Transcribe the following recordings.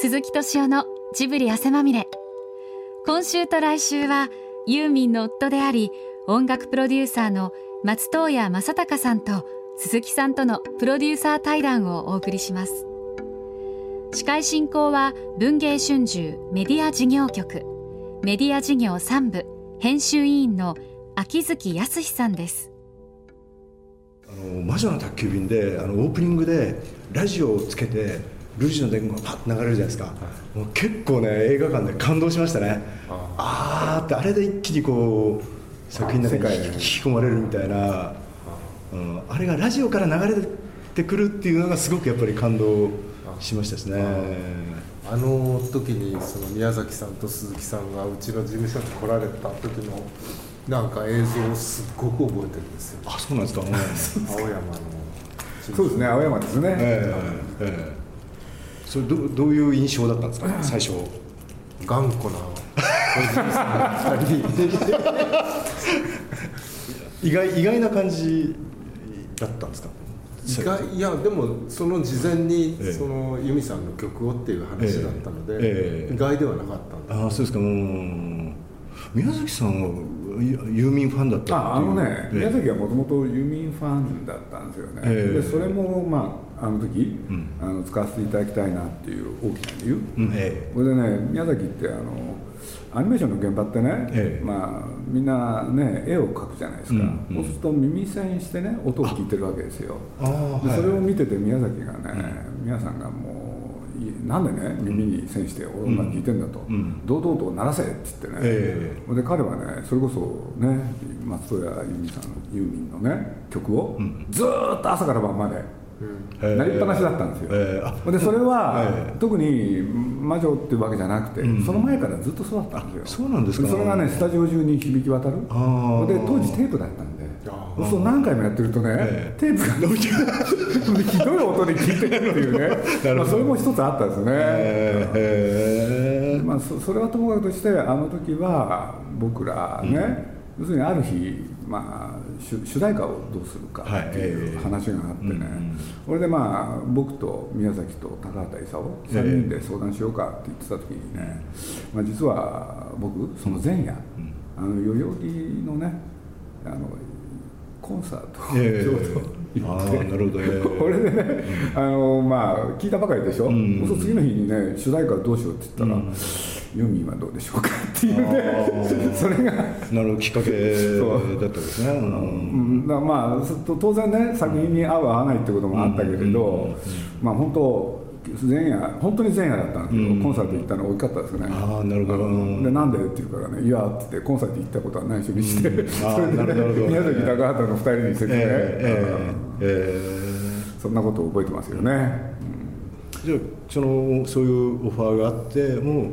鈴木敏夫のジブリ汗まみれ。今週と来週はユーミンの夫であり音楽プロデューサーの松任谷正隆さんと鈴木さんとのプロデューサー対談をお送りします。司会進行は文藝春秋メディア事業局。メディア事業3部編集委員の秋月康さんです。あの魔女の宅急便であのオープニングでラジオをつけてルージュの伝言がパッと流れるじゃないですか、はい、もう結構ね映画館で感動しましたね。ああ。ってあれで一気にこう作品の中に引き込まれるみたいな、うん、あれがラジオから流れてくるっていうのがすごくやっぱり感動しましたですね。あの時にその宮崎さんと鈴木さんがうちの事務所に来られた時のなんか映像をすっごく覚えてるんですよ。あそうなんですか。青山のそうですね。青山ですね、えーえー、それどどういう印象だったんですか、最初。頑固な。意外意外な感じだったんですか？意外。いやでもその事前に、その由美さんの曲をっていう話だったので、ええ、意外ではなかったんでああそうですか。もう宮崎さんはユーミンファンだったああのね、宮崎はもともとユーミンファンだったんですよね、でそれもまああの時、うん、あの使わせていただきたいなっていう大きな理由、うん。えこれでね宮崎ってあのアニメーションの現場ってね、ええ、まあ、みんなね絵を描くじゃないですか、うんうん、そうすると耳栓してね音を聞いてるわけですよ。でそれを見てて宮崎がね、皆さんがもうなんでね耳に栓して音楽聴いてんだと、うん、堂々と鳴らせって言ってね、えー、で彼はねそれこそね松任谷由実さんのユーミンのね曲をずっと朝から晩までなりっぱなしだったんですよ、えー、でそれは、えー、特に魔女っていうわけじゃなくて、うん、その前からずっとそうだったんですよ。そうなんですか。それがねスタジオ中に響き渡る。で当時テープだったんで。そう何回もやってるとね、えー、テープが伸びて ひどい音で聞いてるっていうね。まあ、それも一つあったですね、えー、まあそ、それはともかくとしてあの時は僕らね、うん、要するにある日まあ主主題歌をどうするかっていう話があってね、これでまあ僕と宮崎と高畑勲3人で相談しようかって言ってた時にね、まあ、実は僕その前夜、あの代々木のねあのコンサートをちょうどあなるほど、ね、これでね、あのまあ聞いたばかりでしょ、うん、そう次の日にね主題歌どうしようって言ったら、うん。ユーミンはどうでしょうかっていうね。それが。なるきっかけだったですね、う。ん。だまあ当然ね作品に合う合わないってこともあったけれど、まあ本当前夜本当に前夜だったんですけど、うん、コンサート行ったの大きかったですね。ああなるほど。でなんでって言うからね「いや」ってってコンサート行ったことは内緒にして、うん、それで、ね、宮崎高畑の2人に説明、えーえー、そんなことを覚えてますよね、じゃあそのそういうオファーがあってもう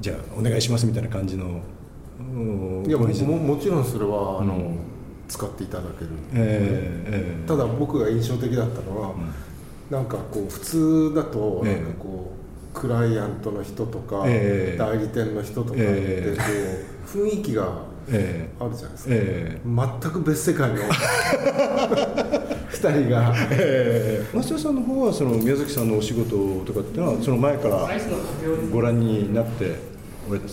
じゃあお願いしますみたいな感じのいやももちろんそれはあの、うん、使っていただける、えーえー、ただ僕が印象的だったのは、うん、なんかこう普通だとなんかこう、クライアントの人とか、えー、代理店の人とかってこう、雰囲気があるじゃないですか、えー、全く別世界の2人が、えー、増田さんの方はその宮崎さんのお仕事とかっていうのはその前からご覧になって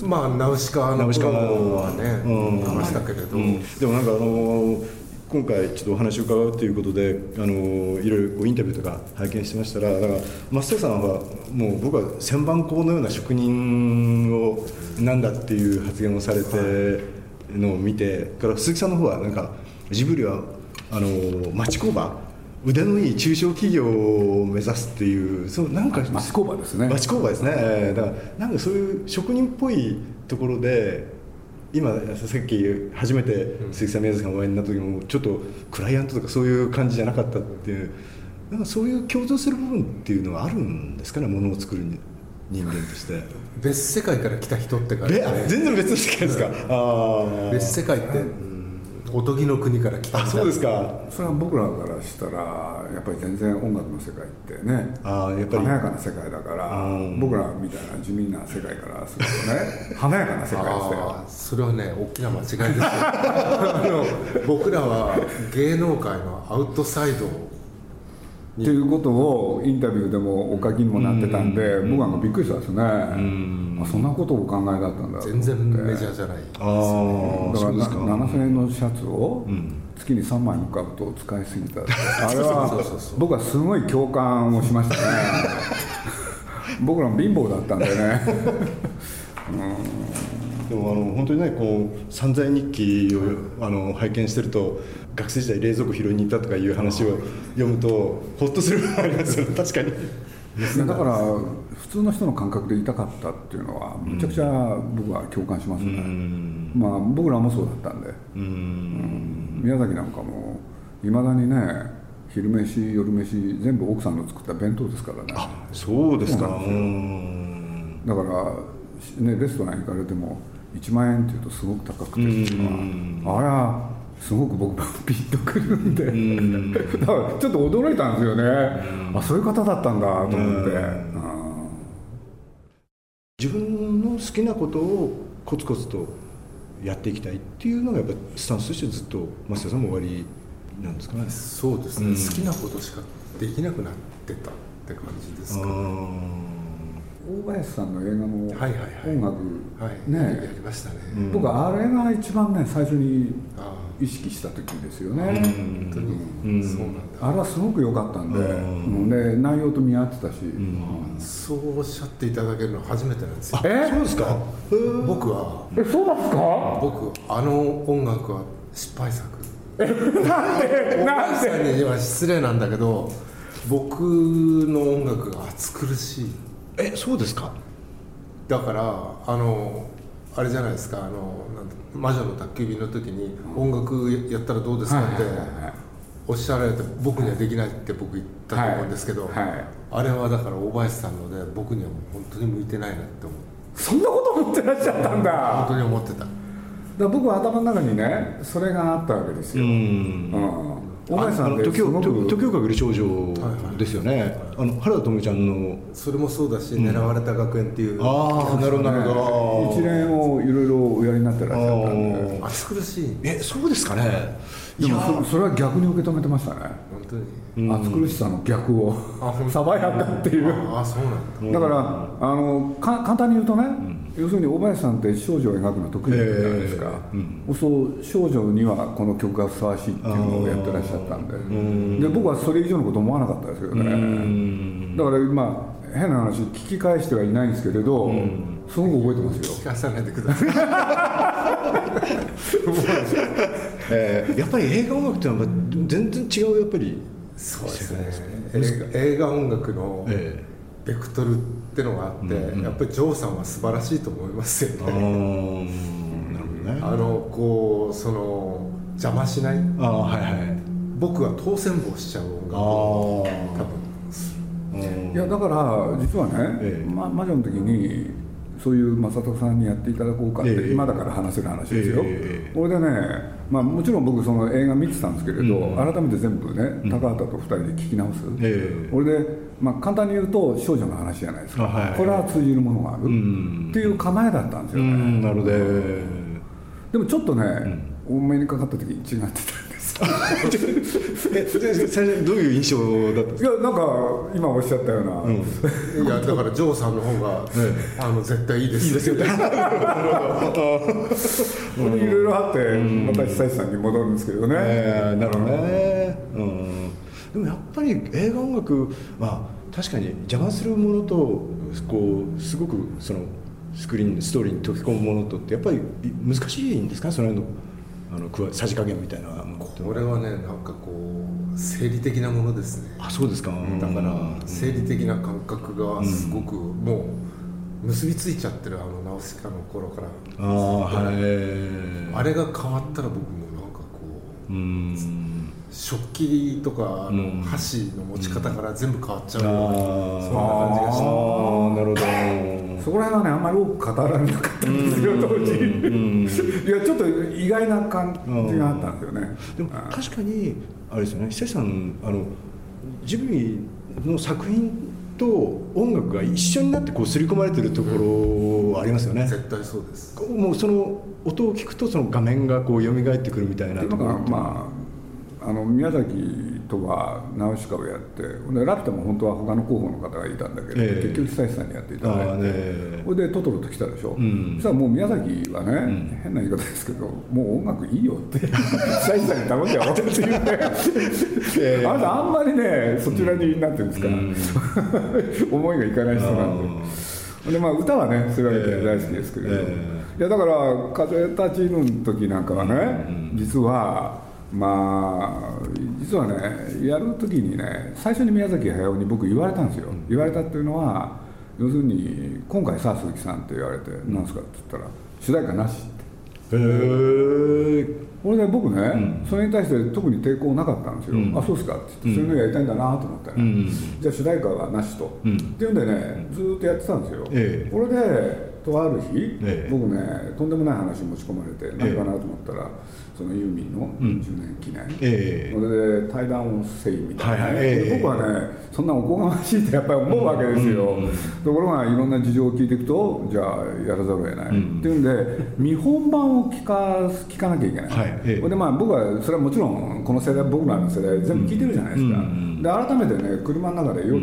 まあナウシカの頃はね、うん、いましたけれど、うん、でもなんかあの今回ちょっとお話を伺うということであのいろいろインタビューとか拝見してましたらだから増田さんはもう僕は千番工のような職人をなんだっていう発言をされてるのを見てから鈴木さんの方はなんかジブリはあの町工場腕のいい中小企業を目指すっていうそうなんか町工場ですね。町工場ですね。だからなんかそういう職人っぽいところで今さっき初めて鈴木さん宮崎さんお会いになった時もちょっとクライアントとかそういう感じじゃなかったっていうなんかそういう共通する部分っていうのはあるんですかねものを作る人間として。別世界から来た人って感じ、ね、全然別の世界ですか、ああ別世界っておとぎの国から来たそうですか。それは僕らからしたらやっぱり全然音楽の世界ってねあやっぱり。華やかな世界だから僕らみたいな地味な世界からするとね 華やかな世界でしたよそれはね大きな間違いですよ。あの僕らは芸能界のアウトサイドっていうことをインタビューでもお書きにもなってたんで、僕はびっくりしたんですね、あそんなことをお考えだったんだ全然メジャーじゃない。あだから7000円のシャツを月に3枚のカブトを使いすぎた。あれは僕はすごい共感をしましたね。僕らも貧乏だったんでね。でもあの本当にねこう散財日記をあの拝見してると学生時代冷蔵庫拾いに行ったとかいう話を読むとほっとするありますよね。確かに。だから普通の人の感覚でいたかったっていうのはめちゃくちゃ僕は共感しますね、まあ僕らもそうだったんで、ん、宮崎なんかもいまだにね昼飯夜飯全部奥さんの作った弁当ですからね。あそうですか。だからねレストラン行かれても1万円っていうとすごく高くてあれはすごく僕もピンとくるんで、ん、だからちょっと驚いたんですよね、あそういう方だったんだと思って、自分の好きなことをコツコツとやっていきたいっていうのがやっぱスタンスとしてずっと増田さんも終わりなんですかね。そうですね、うん、好きなことしかできなくなってたって感じですか、大林さんの映画の音楽、はいはい、ね。やりましたね、僕あれが一番ね最初に意識した時ですよね。本当に、そうなん。だあれはすごく良かったんで,、で内容と見合ってたし、そうおっしゃっていただけるの初めてなんですよ。え？そうですか？僕は。えそうなんですか？僕あの音楽は失敗作。えなんで？なんで？には失礼なんだけど僕の音楽が暑苦しい。えそうですか？だからあのあれじゃないですかあの魔女の宅急便の時に音楽やったらどうですかっておっしゃられて僕にはできないって僕言ったと思うんですけど、あれはだから大林さんので僕にはもう本当に向いてないなって思う。そんなこと思ってらっしゃったんだ。本当に思ってた。だ僕は頭の中にねそれがあったわけですよ、うん、大林さんって時をかける少女ですよね、あの原田知世ちゃんの。それもそうだし、狙われた学園っていう。ああなるほどなるほど。一連をいろいろおやりになってらっしゃったんで。暑苦しい。えそうですかね。でもそれは逆に受け止めてましたね。本当に。暑苦しさの逆を。爽やかっていう。あそうなんだ。だからあのか簡単に言うとね、要するに大林さんって少女を描くの得意じゃないですか、そう少女にはこの曲がふさわしいっていうのをやってらっしゃったんで。で僕はそれ以上のこと思わなかったですけどねだから今変な話聞き返してはいないんですけれど、すごく覚えてますよ。聞かさないでください。えー、やっぱり映画音楽っていうのは全然違うやっぱり。そうですね。映画音楽のベクトルってのがあって、やっぱりジョーさんは素晴らしいと思いますよね。なるほどね。あのこうその邪魔しない。あ、はいはい、僕は当選棒しちゃう音楽多分。いやだから実はね、ええ、ま、魔女の時にそういう正人さんにやっていただこうかって、今だから話せる話ですよ、これでね、まあ、もちろん僕その映画見てたんですけれど、改めて全部ね高畑と2人で聞き直す、これで、まあ、簡単に言うと少女の話じゃないですか、これは通じるものがある、っていう構えだったんですよね、なるほど。でもちょっとね、多めにかかった時に違ってた え最初どういう印象だったんですか？いやなんか今おっしゃったような、うん、いやだからジョーさんの方が、あの絶対いいです。いいですよね。いろいろあってまた久石さんに戻るんですけどね、えー、なるほどね、うん、でもやっぱり映画音楽まあ確かに邪魔するものとこうすごくそのスクリーンストーリーに溶け込むものとってやっぱり難しいんですか？その辺のあのさじ加減みたいなこれはねなんかこう生理的なものですね。あそうですか。だから生理的な感覚がすごくもう結びついちゃってるあのナウシカの頃からあ,、はい、あれが変わったら僕もなんかこううん食器とかの箸の持ち方から全部変わっちゃう、うん、そんな感じがして。ああなるほど。そこら辺はねあんまり多く語られなかったんですよ当時、いやちょっと意外な感じがあったんですよね。でも確かにあれですよね。久石さんあのジブリの作品と音楽が一緒になってこう刷り込まれてるところありますよね、絶対そうです。もうその音を聞くとその画面がこう蘇ってくるみたいなところまああの宮崎とはナウシカをやってでラピュタも本当は他の候補の方がいたんだけど、えー、結局久石さんにやっていただいて、ね、それでトトロと来たでしょ、うん、そしたらもう宮崎はね、うん、変な言い方ですけどもう音楽いいよって久石さんに頼んじゃおうって言って、えー、あなたあんまりねそちらになんていうんですか、うん、思いがいかない人なんで。でまあ、歌はねそういうわけで大好きですけれど、えー、いやだから「風立ちぬ」の時なんかはね、実はまあ実はねやる時にね最初に宮崎駿に僕言われたんですよ、言われたっていうのは要するに今回さ鈴木さんって言われて「何すか?」って言ったら「主題歌なし」って。へえこれで僕ね、うん、それに対して特に抵抗なかったんですよ、うん、あそうですかって言って、そういうのやりたいんだなと思ってね、うん、じゃあ主題歌はなしと、っていうんでねずっとやってたんですよ、えこれでとある日、え僕ねとんでもない話持ち込まれて何かなと思ったら、そのユーミンの10年記念、えそれで対談をせいみたいな、ね、はいはい、僕はねそんなおこがましいってやっぱり思うわけですよ、ところがいろんな事情を聞いていくとじゃあやらざるを得ない、っていうんで見本番を聞か聞かなきゃいけない、はい。えでまあ僕はそれはもちろんこの世代僕らの世代全部聞いてるじゃないですか、で改めてね車の中で夜、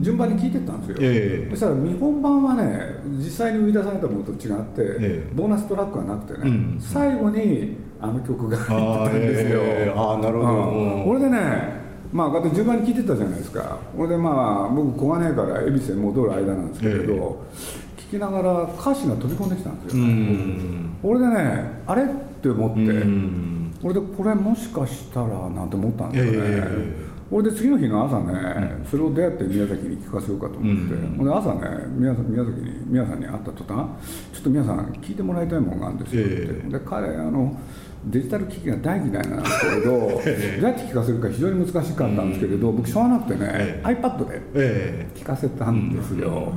順番に聞いてったんですよ、えー、そしたら見本番はね実際に生み出されたものと違って、えー、ボーナストラックがなくてね、うん、最後にあの曲が入ってたんですよ。あ、あなるほど、これでねまあ、順番に聞いてたじゃないですか。これでまあ僕小金井から恵比寿へ戻る間なんですけれど、えー、聞きながら歌詞が飛び込んできたんですよ、ね、これでねあれって思って、これでこれもしかしたらなんて思ったんですよね、えー俺で次の日の朝ね、それを出会って宮崎に聞かせようかと思って、うん、で朝ね宮崎宮崎に宮さんに会った途端ちょっと皆さん聞いてもらいたいものがあるんですよって、えー、で彼あのデジタル機器が大嫌いなんですけれど、えー、どうやって聞かせるか非常に難しかったんですけれど、僕しょうがなくてね、えー、iPad で聞かせたんですよ、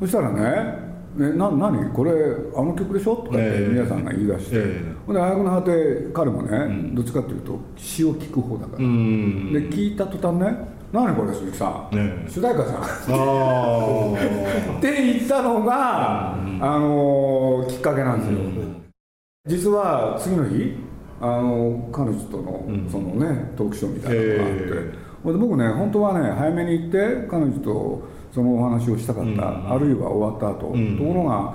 そしたらねえな何？これあの曲でしょ?」とかって皆さんが言い出して、えー、で早くの果て彼もね、うん、どっちかっていうと詩を聞く方だから、で聞いた途端ね「何これ鈴木さん、ね、主題歌さん」って言ったのが、あのきっかけなんですよ、実は次の日あの彼女とのそのね、トークショーみたいなのがあって、えー、僕ね本当はね早めに行って彼女とそのお話をしたかった、うん、あるいは終わった後、うん、ところが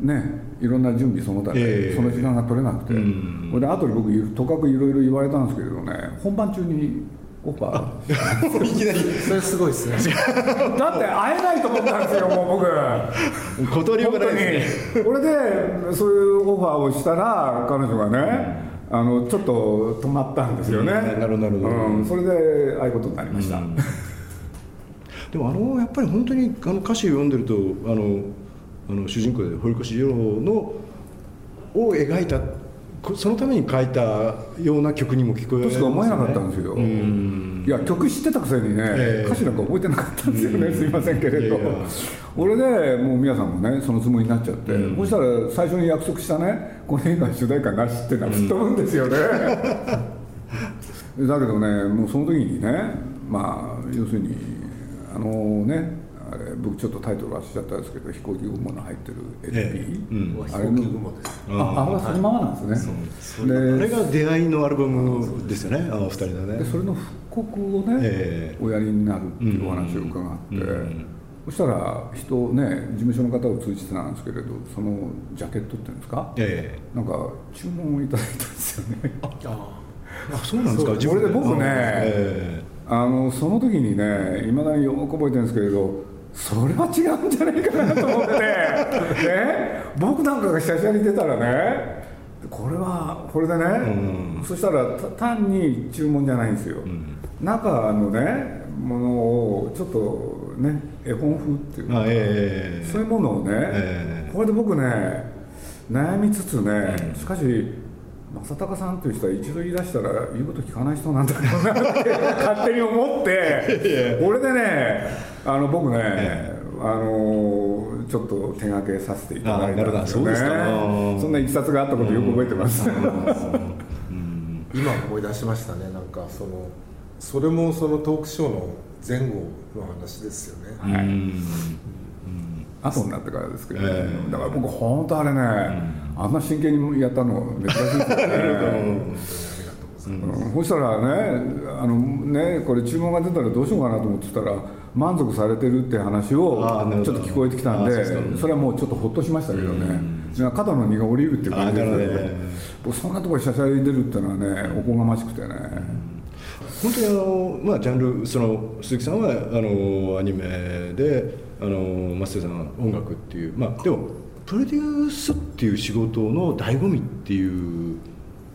ねいろんな準備その他で、えー、その時間が取れなくて、うん、で後で僕とかくいろいろ言われたんですけれどね本番中にオファーいきなり。それすごいですね。だって会えないと思ったんですよもう僕。断りようがないですね。これでそういうオファーをしたら彼女がね、あのちょっと止まったんですよね、なるほどなるほど、うん、それでああいうことになりました、でもあのやっぱり本当にあの歌詞を読んでるとあのあの主人公で堀越二郎のを描いたそのために書いたような曲にも聞こえる、ね、と思えなかったんですよ。いや曲知ってたくせにね、えー、歌詞なんか覚えてなかったんですよね。すいませんけれど。俺でもう皆さんもねそのつもりになっちゃって、うん、そしたら最初に約束したねこの映画主題歌なしってのは吹っ飛ぶんですよね、うん、だけどねもうその時にねまあ要するにあのねあれ僕ちょっとタイトル忘れちゃったんですけど飛行機雲の入ってる LP、え。えうん、あれの。雲です。ああれはそのままなんですね、であれが出会いのアルバムですよねあの二人のね。でそれの復刻をね、えー、おやりになるっていうお話を伺って、うん。そしたら人ね事務所の方を通じてなんですけれどそのジャケットっていうんですか、ええ、なんか注文をいただいたんですよね。ああそうなんですか？これで僕ね、えあのその時にねいまだによく覚えてるんですけれどそれは違うんじゃないかなと思ってね ね。僕なんかが久々に出たらねこれはこれでね、うん、そしたら単に注文じゃないんですよ、うん、中のねものをちょっとね絵本風っていうか、えー、そういうものをね、えー、これで僕ね悩みつつねしかし正隆さんという人は一度言い出したら言うこと聞かない人なんだろうなって勝手に思ってこれでねあの僕ね、あのちょっと手がけさせていただいたんですよね。そん。ないきさつがあったことよく覚えてます、今思い出しましたね。なんかそのそれもそのトークショーの前後の話ですよね、はい、後になってからですけど、ね、えー、だから僕本当あれね、うん、あんな真剣にやったの珍しいですよね。そしたらねあのねこれ注文が出たらどうしようかなと思ってたら満足されてるって話をちょっと聞こえてきたんでそれはもうちょっとほっとしましたけどね。肩の荷が下りるっていう感じで、ね、そんなところにしゃしゃり出るっていうのはねおこがましくてね。本当にあの、まあ、ジャンルその鈴木さんはあのアニメであの松下さんは音楽っていうまあでもプロデュースっていう仕事の醍醐味っていう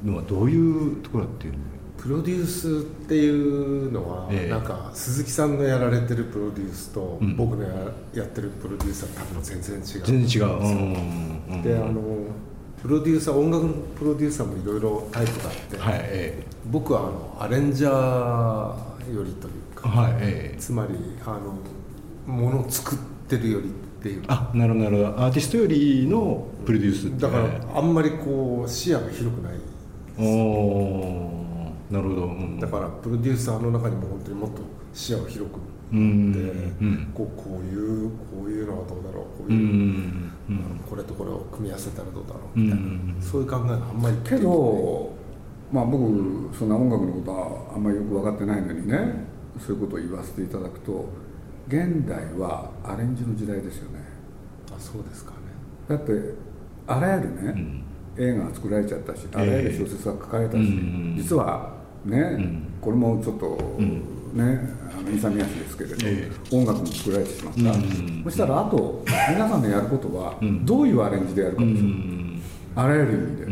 のはどういうところだっていうプロデュースっていうのは、ええ、なんか鈴木さんのやられてるプロデュースと、うん、僕のややってるプロデュースは多分全然違う。全然違う、うん、であのプロデューサー音楽のプロデューサーもいろいろタイプがあって、はいええ、僕はあのアレンジャーよりというか、はいええ、つまりあのものを作ってるよりっていう。あなるほどなるほど。アーティストよりのプロデュースだからあんまりこう視野が広くない。おなるほど、うん、だからプロデューサーの中にも本当にもっと視野を広く。うん、こうこういうこういうのはどうだろうこういう、うん。これとこれを組み合わせたらどうだろうみたいな、そういう考えがあんまりけどまあ僕そんな音楽のことはあんまりよく分かってないのにねそういうことを言わせていただくと現代はアレンジの時代ですよね。あそうですかね。だってあらゆるね、映画が作られちゃったしあらゆる小説が書かれたし、実はね、これもちょっとねあの勇み足ですけれど、音楽も作られてしまった、そしたらあと皆さんのやることはどういうアレンジでやるかですよ、あらゆる意味で、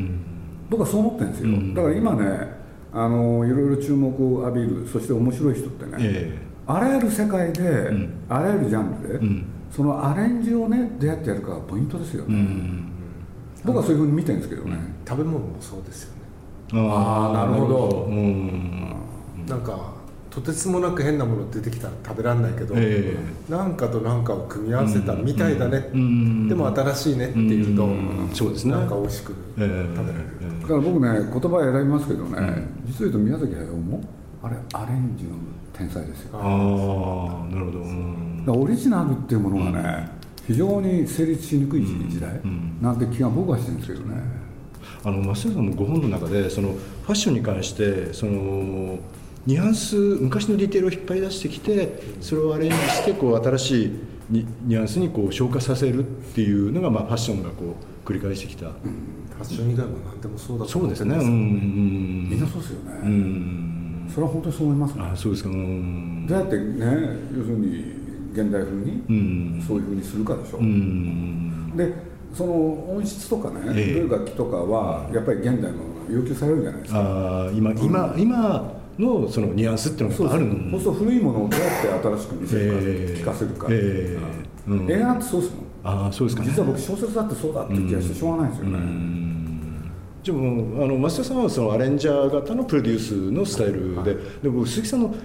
僕はそう思ってるんですよ、だから今ねあのいろいろ注目を浴びるそして面白い人ってね、あらゆる世界で、あらゆるジャンルで、そのアレンジをねどうやってやるかがポイントですよね、僕はそういうふうに見てるんですけどね、食べ物もそうですよね。ああなるほど、うん、なんかとてつもなく変なもの出てきたら食べられないけど、えー、なんかとなんかを組み合わせたみたいだね、うん、でも新しいねっていうと、うん、そうですね。なんか美味しく。食べられる、えー、だから僕ね言葉選びますけどね、うん、実を言うと宮崎駿もあれアレンジの天才ですよ。ああなるほど、うん、オリジナルっていうものがね、非常に成立しにくい時代。なんて気が僕はしてるんですけどね。あの増田さんのご本の中でそのファッションに関してそのニュアンス昔のディテールを引っ張り出してきてそれをアレンジしてこう新しいニュアンスにこう消化させるっていうのが、まあ、ファッションがこう繰り返してきた、うん、ファッション以外も何でもそうだそうですね、うん、みんなそうですよね、うん、それは本当にそう思います、ね、あそうですか、うん、どうやってね要するに現代風にそういうふうにするかでしょ、う。ん、でその音質とかね、ええ、どういう楽器とかはやっぱり現代の要求されるじゃないですか。あ今今、今のそのニュアンスっていうのがあるのそう。すると古いものをどうやって新しく見せるか、えー、聞かせるか、えーうん、映画ってそうですもん。あそうですか、ね、実は僕小説だってそうだって気がしてしょうがないですよね、でもあの増田さんはそのアレンジャー型のプロデュースのスタイルで、はい、でも鈴木さんの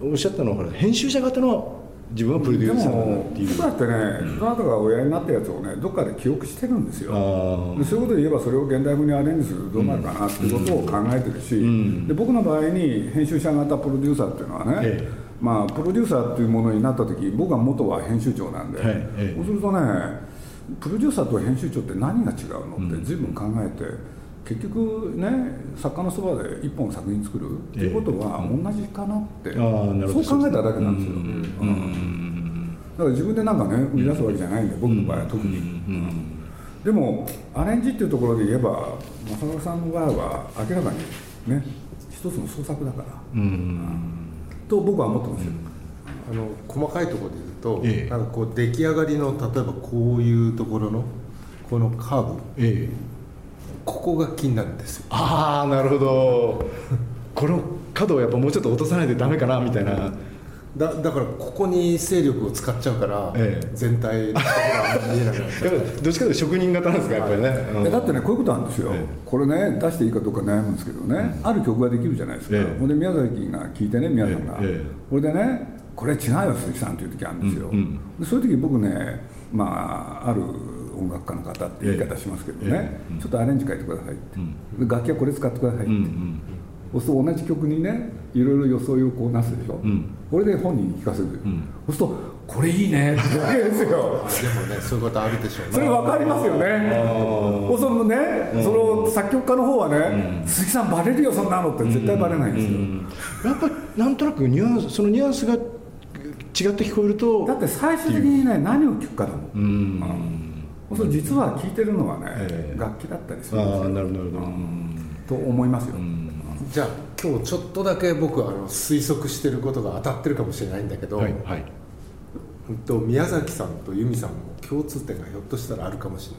おっしゃったのは編集者型の自分はプロデューサーっていう。僕だってねどなたがおやりになったやつをねどっかで記憶してるんですよ。でそういうことで言えばそれを現代風にアレンジするとどうなるかなっていうことを考えてるし、うん、で僕の場合に編集者型プロデューサーっていうのはね、ええ、まあプロデューサーっていうものになった時僕は元は編集長なんで、え、そうするとねプロデューサーと編集長って何が違うのって随分考えて、結局ね作家のそばで一本作品作るっていうことは同じかなって、えー、そう考えただけなんですよ、うん、だから自分でなんかね売り出すわけじゃないんで、僕の場合は特に、でもアレンジっていうところで言えば正岡さんの場合は明らかにね一つの創作だから、と僕は思ってますよ、あの細かいところで言うと、ええ、なんかこう出来上がりの例えばこういうところのこのカーブ、ええ。ここが気になるんですよ。ああなるほど。この角をやっぱもうちょっと落とさないとダメかなみたいな。だだからここに勢力を使っちゃうから、ええ、全体のところが見えなくなっちゃう。どっちかというと職人型なんですかやっぱりね、はい。うん、だってねこういうことなんですよ、え、これね出していいかどうか悩むんですけどね、うん、ある曲ができるじゃないですか、ほんで宮崎が聴いてね皆さんが、これでねこれ違うよ鈴木さんっていう時あるんですよ、うんうん、でそういう時僕ねまあある音楽家の方って言い方しますけどね、ちょっとアレンジ書いてくださいって、楽器はこれ使ってくださいって、そうすると同じ曲にねいろいろ装いをこうなすでしょ、うん、これで本人に聞かせる、うん、そうするとこれいいねって言うわけですよ。でもねそういうことあるでしょう。ねそれ分かりますよね。そうするとね、うん、その作曲家の方はね、鈴木さんバレるよそんなのって絶対バレないんですよ、やっぱりなんとなくニュアンスそのニュアンスが違って聞こえるとだって最終的にね何を聞くかだもん、うん。そう実は聴いてるのはね、えー、楽器だったりするんですよ。あなるほど、うん、と思いますよ、じゃあ今日ちょっとだけ僕はあの推測してることが当たってるかもしれないんだけど、はいはい、と宮崎さんと由美さんも共通点がひょっとしたらあるかもし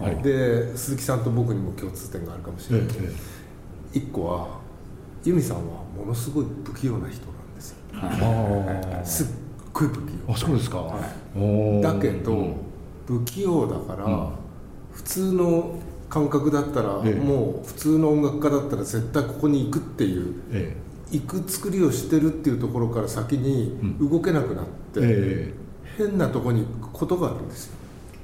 れない、はい、で鈴木さんと僕にも共通点があるかもしれない、ええ、1個は由美さんはものすごい不器用な人なんですよ、はい、すっごい不器用あそうですか、はい、だけど不器用だから、うん、普通の感覚だったら、ええ、もう普通の音楽家だったら絶対ここに行くっていう、ええ、行く作りをしてるっていうところから先に動けなくなって、うんえ、変なとこに行くことがあるんですよ。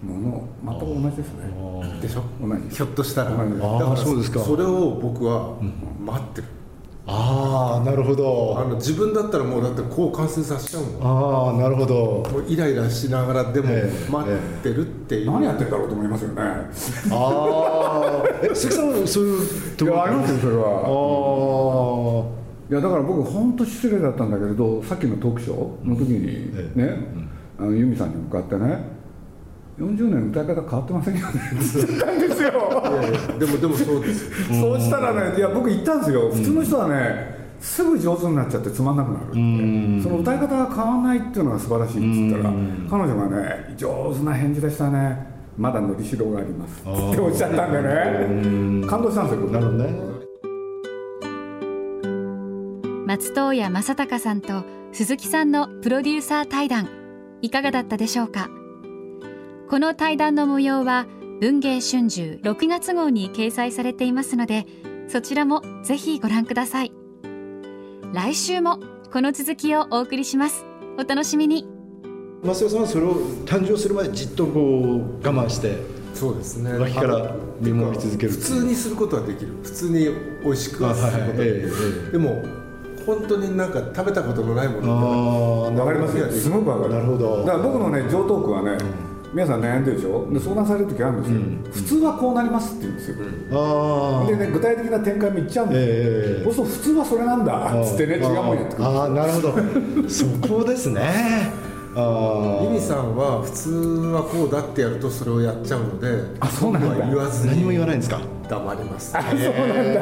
もの全く同じですね。でしょ？同じひょっとしたら。だからそうですか。それを僕は待ってる、うんああなるほど。あの自分だったらもうだってこう完成させちゃうもん。ああなるほど。もうイライラしながらでも待ってるっていう、えーえ。ー、何やってんだろうと思いますよね。ああえ鈴木さんそういうところありますよそれは。ああいやだから僕本当失礼だったんだけれどさっきのトークショーの時にね、えー、あの由美さんに向かってね40年歌い方変わってませんよね。って言ったんですよでもでもそうです。そうしたらねいや僕言ったんですよ。普通の人はねすぐ上手になっちゃってつまんなくなるって。その歌い方が変わらないっていうのが素晴らしいって言ったら彼女がね上手な返事でしたね。まだ伸びしろがあります。っておっしゃったんでね。感動したんですよなるほどね。松任谷正隆さんと鈴木さんのプロデューサー対談いかがだったでしょうか？この対談の模様は文藝春秋6月号に掲載されていますのでそちらもぜひご覧ください。来週もこの続きをお送りします。お楽しみに。増田さんはそれを誕生するまでじっとこう我慢してそうですね。脇から見守り続ける普通にすることはできる。普通に美味しくすることはできる、でも本当になんか食べたことのないもの。ああ分かりますよすごく分かる。なるほど。だから僕のね上等句はね、うん皆さん悩んでるでしょ？で相談される時あるんですよ、うん、普通はこうなりますって言うんですよ、うん、でね具体的な展開もいっちゃうんですよ、えー、そうすると普通はそれなんだっつってね違うもんやってくる。ああなるほど。そこですね。あミミさんは普通はこうだってやるとそれをやっちゃうのであそうなんだ。言わずに何も言わないんですか？黙ります。あそうなんだ、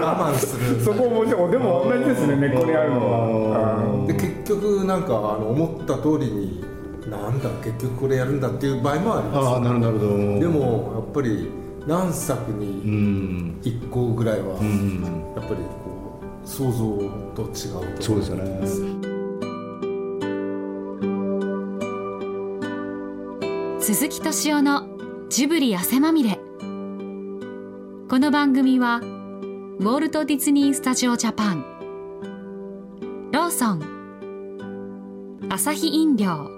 我慢する。そこもでも同じですね根っこにあるのは。で結局なんかあの思った通りになんだ結局これやるんだっていう場合もあります。あなるほどでもやっぱり何作に1個ぐらいはやっぱりこう想像と違うとそうですよね。鈴木敏夫のジブリ汗まみれ。この番組はウォルト・ディズニー・スタジオ・ジャパン。ローソン。アサヒ飲料